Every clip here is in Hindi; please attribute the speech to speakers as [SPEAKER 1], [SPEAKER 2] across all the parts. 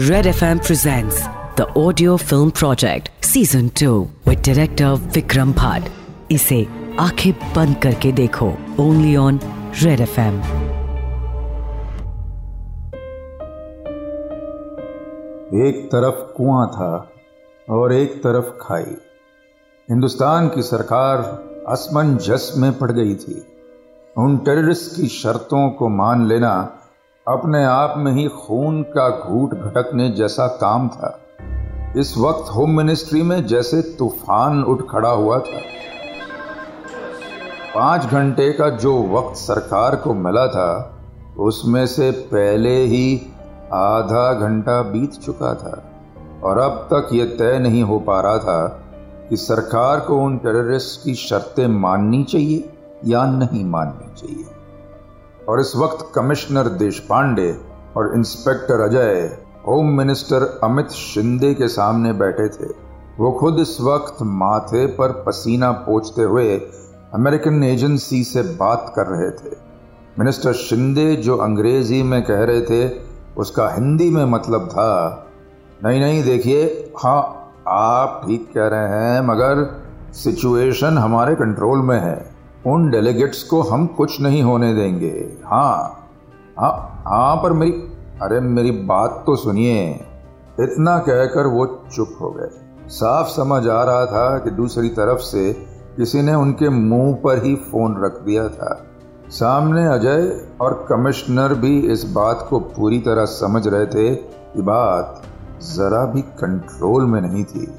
[SPEAKER 1] Red FM presents the audio film project season 2 with director Vikram Bhatt. इसे आँखें बंद करके देखो। ओनली ऑन रेड एफ़
[SPEAKER 2] एक तरफ़ कुआँ था और एक तरफ़ खाई। हिंदुस्तान की सरकार असमंजस में पड़ गई थी। उन टेररिस्ट की शर्तों को मान लेना अपने आप में ही खून का घूट घटकने जैसा काम था। इस वक्त होम मिनिस्ट्री में जैसे तूफ़ान उठ खड़ा हुआ था। पाँच घंटे का जो वक्त सरकार को मिला था, उसमें से पहले ही आधा घंटा बीत चुका था और अब तक यह तय नहीं हो पा रहा था कि सरकार को उन टेररिस्ट की शर्तें माननी चाहिए या नहीं माननी चाहिए। और इस वक्त कमिश्नर देश पांडे और inspector Ajay, home minister Amit Shinde के सामने बैठे थे। वो खुद इस वक्त माथे पर पसीना पोछते हुए अमेरिकन एजेंसी से बात कर रहे थे। मिनिस्टर शिंदे जो अंग्रेज़ी में कह रहे थे, उसका हिंदी में मतलब था, नहीं नहीं, देखिए हाँ आप ठीक कह रहे हैं, मगर सिचुएशन हमारे कंट्रोल में है। उन डेलीगेट्स को हम कुछ नहीं होने देंगे। हाँ हाँ हाँ पर मेरी, अरे मेरी बात तो सुनिए। इतना कहकर वो चुप हो गए। साफ़ समझ आ रहा था कि दूसरी तरफ़ से किसी ने उनके मुँह पर ही फ़ोन रख दिया था। सामने अजय और कमिश्नर भी इस बात को पूरी तरह समझ रहे थे कि बात जरा भी कंट्रोल में नहीं थी।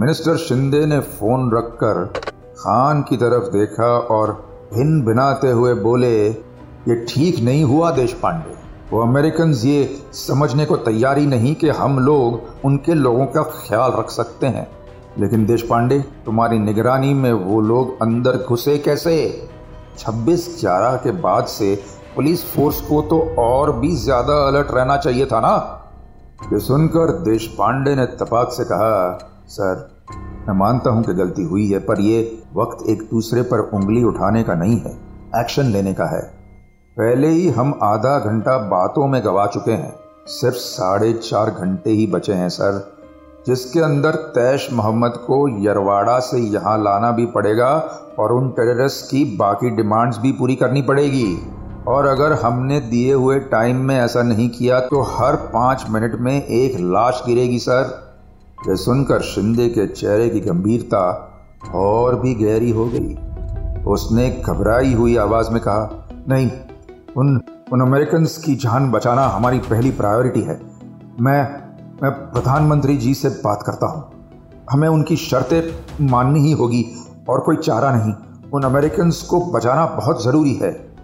[SPEAKER 2] मिनिस्टर शिंदे ने फ़ोन रखकर खान की तरफ़ देखा और भिन भिनाते हुए बोले, ये ठीक नहीं हुआ देश पांडे वो अमेरिकन ये समझने को तैयारी नहीं कि हम लोग उनके लोगों का ख्याल रख सकते हैं। लेकिन देश पांडे तुम्हारी निगरानी में वो लोग अंदर घुसे कैसे? 26 ग्यारह के बाद से पुलिस फोर्स को तो और भी ज़्यादा अलर्ट रहना चाहिए था ना? ये सुनकर देश पांडे ने तपाक से कहा, सर मैं मानता हूँ कि गलती हुई है, पर यह वक्त एक दूसरे पर उंगली उठाने का नहीं है, एक्शन लेने का है। पहले ही हम आधा घंटा बातों में गवा चुके हैं। सिर्फ़ साढ़े चार घंटे ही बचे हैं, सर। जिसके अंदर तैश मोहम्मद को यरवाड़ा से यहाँ लाना भी पड़ेगा और उन टेररिस्ट की बाकी डिमांड्स भी पूरी करनी पड़ेगी। और अगर हमने दिए हुए टाइम में ऐसा नहीं किया तो हर पाँच मिनट में एक लाश गिरेगी, सर। यह सुनकर शिंदे के चेहरे की गंभीरता और भी गहरी हो गई। उसने घबराई हुई आवाज़ में कहा, नहीं, उन उन अमेरिकन की जान बचाना हमारी पहली प्रायोरिटी है। मैं मैं प्रधानमंत्री जी से बात करता हूँ। हमें उनकी शर्तें माननी ही होगी और कोई चारा नहीं। उन अमेरिकन को बचाना बहुत ज़रूरी है।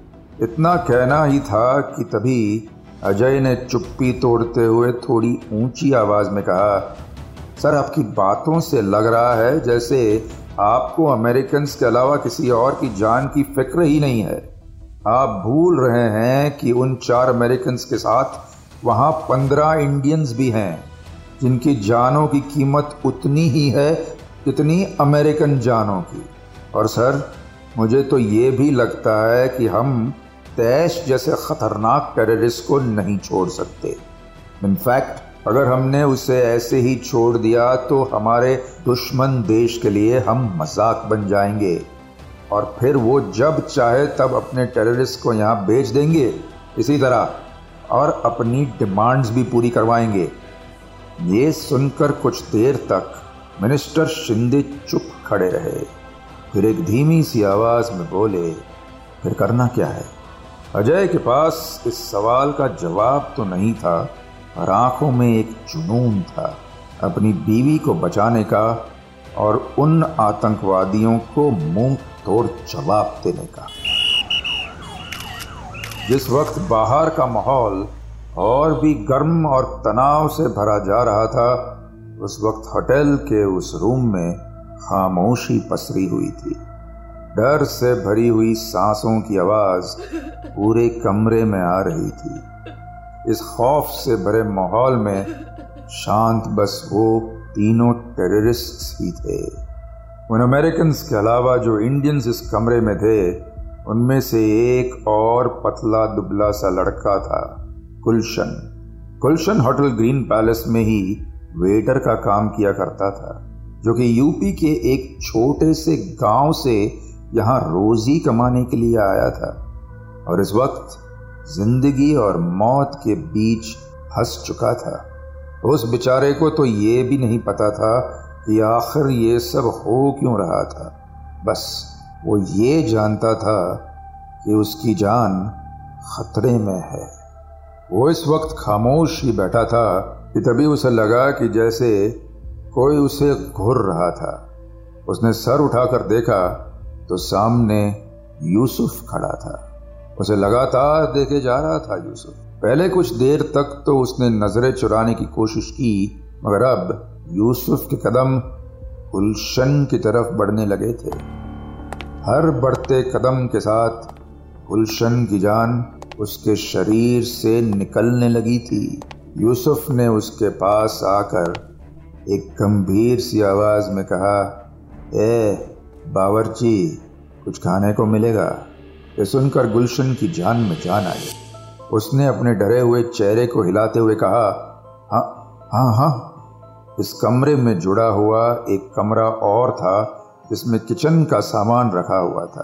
[SPEAKER 2] इतना कहना ही था कि तभी अजय ने चुप्पी तोड़ते हुए थोड़ी ऊँची आवाज़ में कहा सर, आपकी बातों से लग रहा है जैसे आपको अमेरिकन के अलावा किसी और की जान की फ़िक्र ही नहीं है। आप भूल रहे हैं कि उन चार अमेरिकन के साथ वहाँ पंद्रह इंडियंस भी हैं, जिनकी जानों की कीमत उतनी ही है जितनी अमेरिकन जानों की। और सर, मुझे तो ये भी लगता है कि हम तैश जैसे खतरनाक टेररिस्ट को नहीं छोड़ सकते। इनफैक्ट अगर हमने उसे ऐसे ही छोड़ दिया तो हमारे दुश्मन देश के लिए हम मज़ाक बन जाएँगे। और फिर वो जब चाहे तब अपने टेररिस्ट को यहाँ बेच देंगे। इसी तरह। और अपनी डिमांड्स भी पूरी करवाएँगे। ये सुनकर कुछ देर तक मिनिस्टर शिंदे चुप खड़े रहे। फिर एक धीमी सी आवाज़ में बोले, फिर करना क्या है? अजय के पास इस सवाल का जवाब तो नहीं था। और आँखों में एक जुनून था अपनी बीवी को बचाने का और उन आतंकवादियों को मुँह तोड़ जवाब देने का। जिस वक्त बाहर का माहौल और भी गर्म और तनाव से भरा जा रहा था, उस वक्त होटल के उस रूम में खामोशी पसरी हुई थी। डर से भरी हुई सांसों की आवाज़ पूरे कमरे में आ रही थी। इस खौफ से भरे माहौल में शांत बस वो तीनों टेररिस्ट ही थे। उन अमेरिकन के अलावा जो इंडियंस इस कमरे में थे, उनमें से एक और पतला दुबला सा लड़का था Gulshan Gulshan hotel green palace में ही वेटर का काम किया करता था, जो कि यूपी के एक छोटे से गाँव से यहाँ रोजी कमाने के लिए आया था। और इस वक्त ज़िंदगी और मौत के बीच हंस चुका था। उस बेचारे को तो ये भी नहीं पता था कि आखिर ये सब हो क्यों रहा था। बस वो ये जानता था कि उसकी जान खतरे में है। वो इस वक्त खामोश ही बैठा था कि तभी उसे लगा कि जैसे कोई उसे घुर रहा था। उसने सर उठाकर देखा तो सामने यूसुफ खड़ा था। उसे लगातार देखे जा रहा था यूसुफ। पहले कुछ देर तक तो उसने नज़रें चुराने की कोशिश की, मगर अब यूसुफ के कदम गुलशन की तरफ़ बढ़ने लगे थे। हर बढ़ते कदम के साथ गुलशन की जान उसके शरीर से निकलने लगी थी। यूसुफ ने उसके पास आकर एक गंभीर सी आवाज़ में कहा, ए, बावरची, कुछ खाने को मिलेगा? ये सुनकर गुलशन की जान में जान आई। उसने अपने डरे हुए चेहरे को हिलाते हुए कहा हाँ हाँ हाँ। इस कमरे में जुड़ा हुआ एक कमरा और था, जिसमें किचन का सामान रखा हुआ था।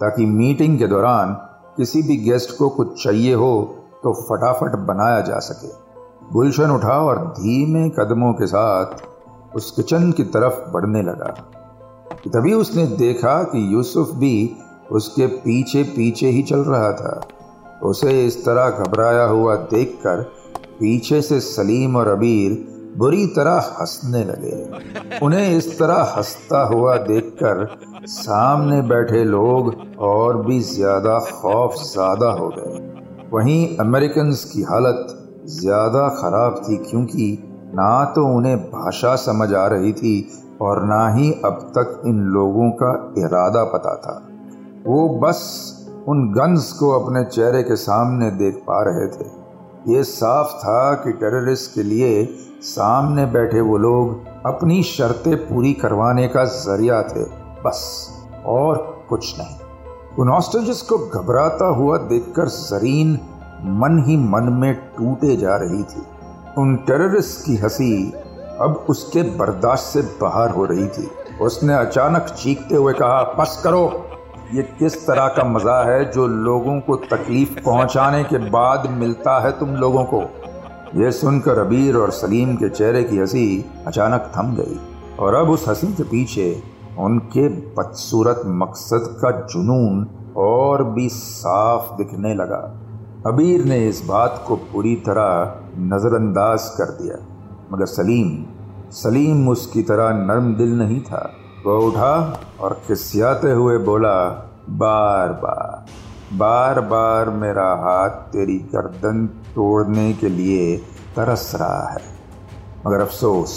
[SPEAKER 2] ताकि मीटिंग के दौरान किसी भी गेस्ट को कुछ चाहिए हो तो फटाफट बनाया जा सके। गुलशन उठा और धीमे कदमों के साथ उस किचन की तरफ़ बढ़ने लगा। तभी उसने देखा कि यूसुफ भी उसके पीछे पीछे ही चल रहा था। उसे इस तरह घबराया हुआ देखकर पीछे से सलीम और अबीर बुरी तरह हंसने लगे। उन्हें इस तरह हंसता हुआ देखकर सामने बैठे लोग और भी ज़्यादा खौफ ज़्यादा हो गए। वहीं अमेरिकन की हालत ज़्यादा खराब थी क्योंकि ना तो उन्हें भाषा समझ आ रही थी और ना ही अब तक इन लोगों का इरादा पता था। वो बस उन गन्स को अपने चेहरे के सामने देख पा रहे थे। ये साफ़ था कि टेररिस्ट के लिए सामने बैठे वो लोग अपनी शर्तें पूरी करवाने का ज़रिया थे। बस, और कुछ नहीं। उन ऑस्ट्रेलियस को घबराता हुआ देखकर जरीन मन ही मन में टूटे जा रही थी। उन टेररिस्ट की हँसी अब उसके बर्दाश्त से बाहर हो रही थी। उसने अचानक चीखते हुए कहा, बस करो ये किस तरह का मज़ा है जो लोगों को तकलीफ़ पहुँचाने के बाद मिलता है तुम लोगों को? यह सुनकर अबीर और सलीम के चेहरे की हँसी अचानक थम गई और अब उस हँसी के पीछे उनके बदसूरत मकसद का जुनून और भी साफ़ दिखने लगा। अबीर ने इस बात को पूरी तरह नज़रअंदाज कर दिया, मगर सलीम सलीम उसकी तरह नरम दिल नहीं था। वो उठा और खिसियाते हुए बोला, बार बार बार बार मेरा हाथ तेरी गर्दन तोड़ने के लिए तरस रहा है। मगर अफसोस,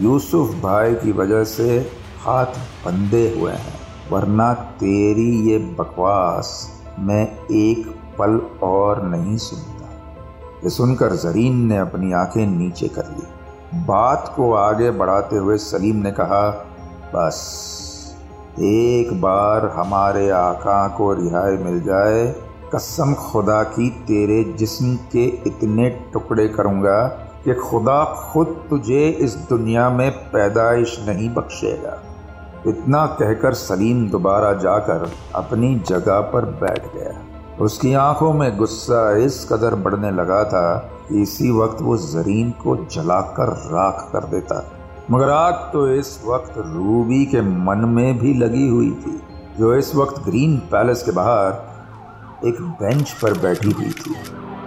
[SPEAKER 2] यूसुफ भाई की वजह से हाथ बंधे हुए हैं, वरना तेरी ये बकवास मैं एक पल और नहीं सुनता ये सुनकर जरीन ने अपनी आँखें नीचे कर ली। बात को आगे बढ़ाते हुए सलीम ने कहा बस। एक बार हमारे आका को रिहाई मिल जाए, कसम खुदा की तेरे जिस्म के इतने टुकड़े करूँगा कि खुदा खुद तुझे इस दुनिया में पैदाइश नहीं बख्शेगा। इतना कहकर सलीम दोबारा जाकर अपनी जगह पर बैठ गया। उसकी आँखों में गुस्सा इस कदर बढ़ने लगा था कि इसी वक्त वो जरीन को जलाकर राख कर देता मगर आग तो इस वक्त रूबी के मन में भी लगी हुई थी, जो इस वक्त ग्रीन पैलेस के बाहर एक बेंच पर बैठी हुई थी।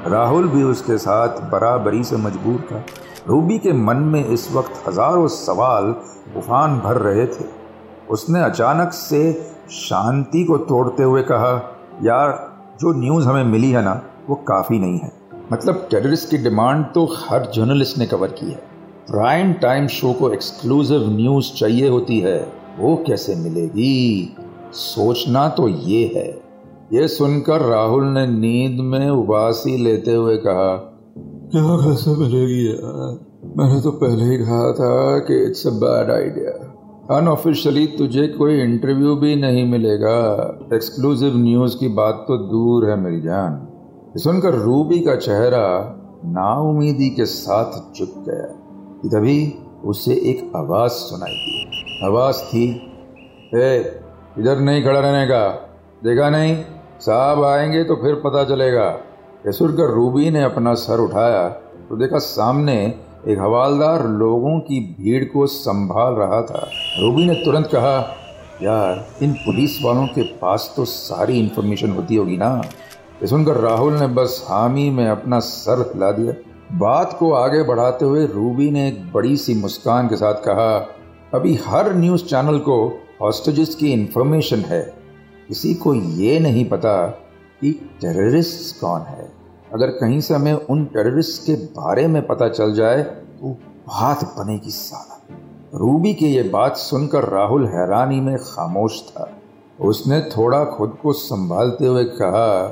[SPEAKER 2] राहुल भी उसके साथ बराबरी से मजबूर था। रूबी के मन में इस वक्त हज़ारों सवाल उफान भर रहे थे। उसने अचानक से शांति को तोड़ते हुए कहा, यार, जो न्यूज़ हमें मिली है ना, वो काफ़ी नहीं है। मतलब टेररिस्ट की डिमांड तो हर जर्नलिस्ट ने कवर की है। प्राइम टाइम शो को एक्सक्लूसिव न्यूज़ चाहिए होती है, वो कैसे मिलेगी? सोचना तो ये है। ये सुनकर राहुल ने नींद में उबासी लेते हुए कहा, क्या कैसे मिलेगी यार? मैंने तो पहले ही कहा था कि it's a bad idea unofficially तुझे कोई इंटरव्यू भी नहीं मिलेगा। एक्सक्लूसिव न्यूज़ की बात तो दूर है मेरी जान। सुनकर रूबी का चेहरा नाउमीदी के साथ झुक गया। तभी उसे एक आवाज़ सुनाई दी। आवाज़ थी, ए, इधर नहीं खड़ा रहने का। देखा नहीं? साहब आएँगे तो फिर पता चलेगा। ये सुनकर रूबी ने अपना सर उठाया तो देखा सामने एक हवालदार लोगों की भीड़ को संभाल रहा था। रूबी ने तुरंत कहा, यार, इन पुलिस वालों के पास तो सारी इंफॉर्मेशन होती होगी ना। सुनकर राहुल ने बस हामी में अपना सर हिला दिया। बात को आगे बढ़ाते हुए रूबी ने एक बड़ी सी मुस्कान के साथ कहा, अभी हर न्यूज़ चैनल को हॉस्टेजेस की इंफॉर्मेशन है। किसी को ये नहीं पता कि टेररिस्ट कौन है। अगर कहीं से हमें उन टेररिस्ट के बारे में पता चल जाए तो बात बनेगी साला। रूबी के ये बात सुनकर राहुल हैरानी में खामोश था। उसने थोड़ा खुद को संभालते हुए कहा,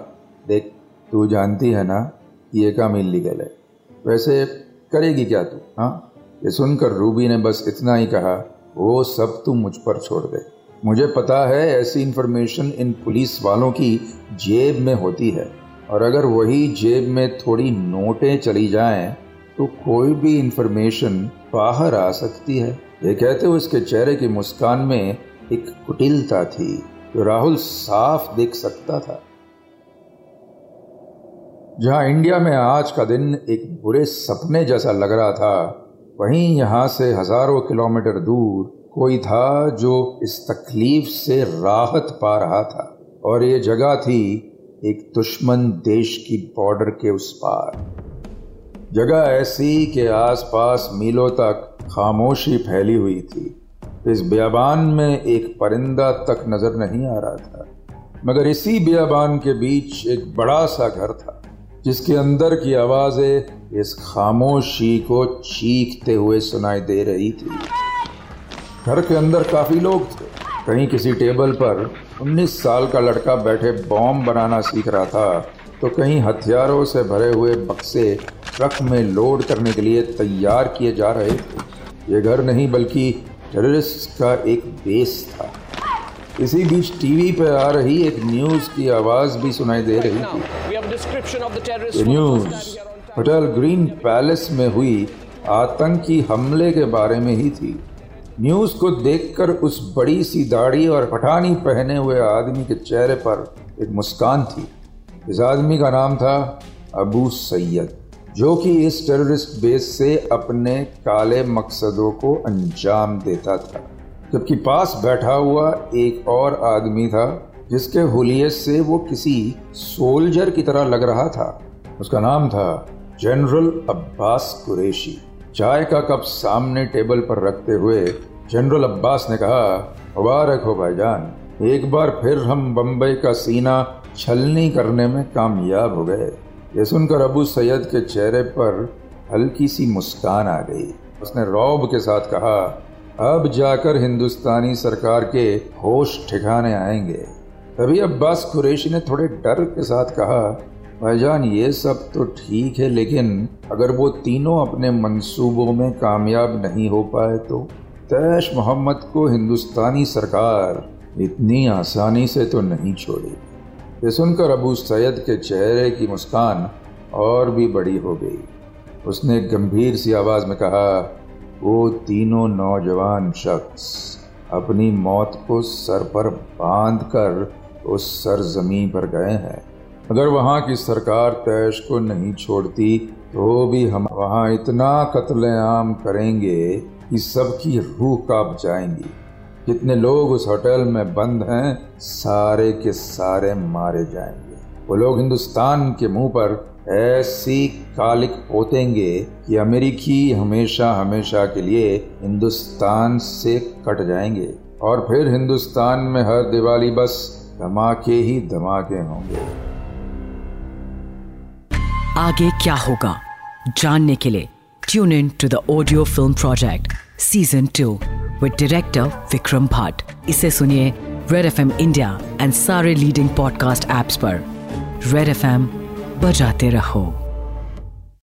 [SPEAKER 2] देख, तू जानती है ना, ये काम इलीगल है? वैसे करेगी क्या तू? हाँ? ये सुनकर रूबी ने बस इतना ही कहा वो सब तू मुझ पर छोड़ दे। मुझे पता है ऐसी इन्फॉर्मेशन इन पुलिस वालों की जेब में होती है। और अगर वही जेब में थोड़ी नोटें चली जाएँ तो कोई भी इन्फॉर्मेशन बाहर आ सकती है। ये कहते हुए उसके चेहरे की मुस्कान में एक कुटिलता थी जो राहुल साफ़ देख सकता था। जहाँ इंडिया में आज का दिन एक बुरे सपने जैसा लग रहा था, वहीं यहाँ से हज़ारों किलोमीटर दूर कोई था जो इस तकलीफ़ से राहत पा रहा था। और ये जगह थी एक दुश्मन देश की बॉर्डर के उस पार। जगह ऐसी के आसपास मीलों तक खामोशी फैली हुई थी। इस बियाबान में एक परिंदा तक नज़र नहीं आ रहा था, मगर इसी बियाबान के बीच एक बड़ा सा घर था। जिसके अंदर की आवाज़ें इस खामोशी को चीखते हुए सुनाई दे रही थी। घर के अंदर काफ़ी लोग थे। कहीं किसी टेबल पर 19 साल का लड़का बैठे बॉम्ब बनाना सीख रहा था तो कहीं हथियारों से भरे हुए बक्से ट्रक में लोड करने के लिए तैयार किए जा रहे थे। ये घर नहीं, बल्कि टेररिस्ट का एक बेस था। इसी बीच टीवी पर आ रही एक न्यूज़ की आवाज़ भी सुनाई दे रही थी। न्यूज़ होटल ग्रीन पैलेस में हुई आतंकी हमले के बारे में ही थी। न्यूज़ को देखकर उस बड़ी सी दाढ़ी और पठानी पहने हुए आदमी के चेहरे पर एक मुस्कान थी। इस आदमी का नाम था अबू सैयद जो कि इस टेररिस्ट बेस से अपने काले मकसदों को अंजाम देता था। जबकि पास बैठा हुआ एक और आदमी था, जिसके हुलिये से वो किसी सोल्जर की तरह लग रहा था। उसका नाम था जनरल अब्बास कुरेशी। चाय का कप सामने टेबल पर रखते हुए जनरल अब्बास ने कहा, मुबारक हो भाईजान, एक बार फिर हम बम्बई का सीना छलनी करने में कामयाब हो गए। ये सुनकर अबू सैयद के चेहरे पर हल्की सी मुस्कान आ गई। उसने रौब के साथ कहा अब जाकर हिंदुस्तानी सरकार के होश ठिकाने आएँगे। तभी अब्बास कुरेशी ने थोड़े डर के साथ कहा भाईजान ये सब तो ठीक है, लेकिन अगर वो तीनों अपने मंसूबों में कामयाब नहीं हो पाए तो? तैश मोहम्मद को हिंदुस्तानी सरकार इतनी आसानी से तो नहीं छोड़ी। ये सुनकर अबू सैयद के चेहरे की मुस्कान और भी बड़ी हो गई। उसने गंभीर सी आवाज़ में कहा वो तीनों नौजवान शख्स अपनी मौत को सर पर बाँध कर उस सरजमी पर गए हैं। अगर वहाँ की सरकार तैश को नहीं छोड़ती तो भी हम वहाँ इतना कत्लेआम करेंगे कि सबकी रूह काँप जाएँगी। जितने लोग उस होटल में बंद हैं, सारे के सारे मारे जाएँगे। वो लोग हिंदुस्तान के मुँह पर ऐसी कालिक पोतेंगे कि अमेरिकी हमेशा हमेशा के लिए हिंदुस्तान से कट जाएँगे और फिर हिंदुस्तान में हर दिवाली बस धमाके ही धमाके होंगे।
[SPEAKER 1] आगे क्या होगा? जानने के लिए tune in to the audio film project season two with director Vikram Bhatt इसे सुनिए रेड एफएम इंडिया एंड सारे लीडिंग पॉडकास्ट एप्स पर। रेड एफएम बजाते रहो।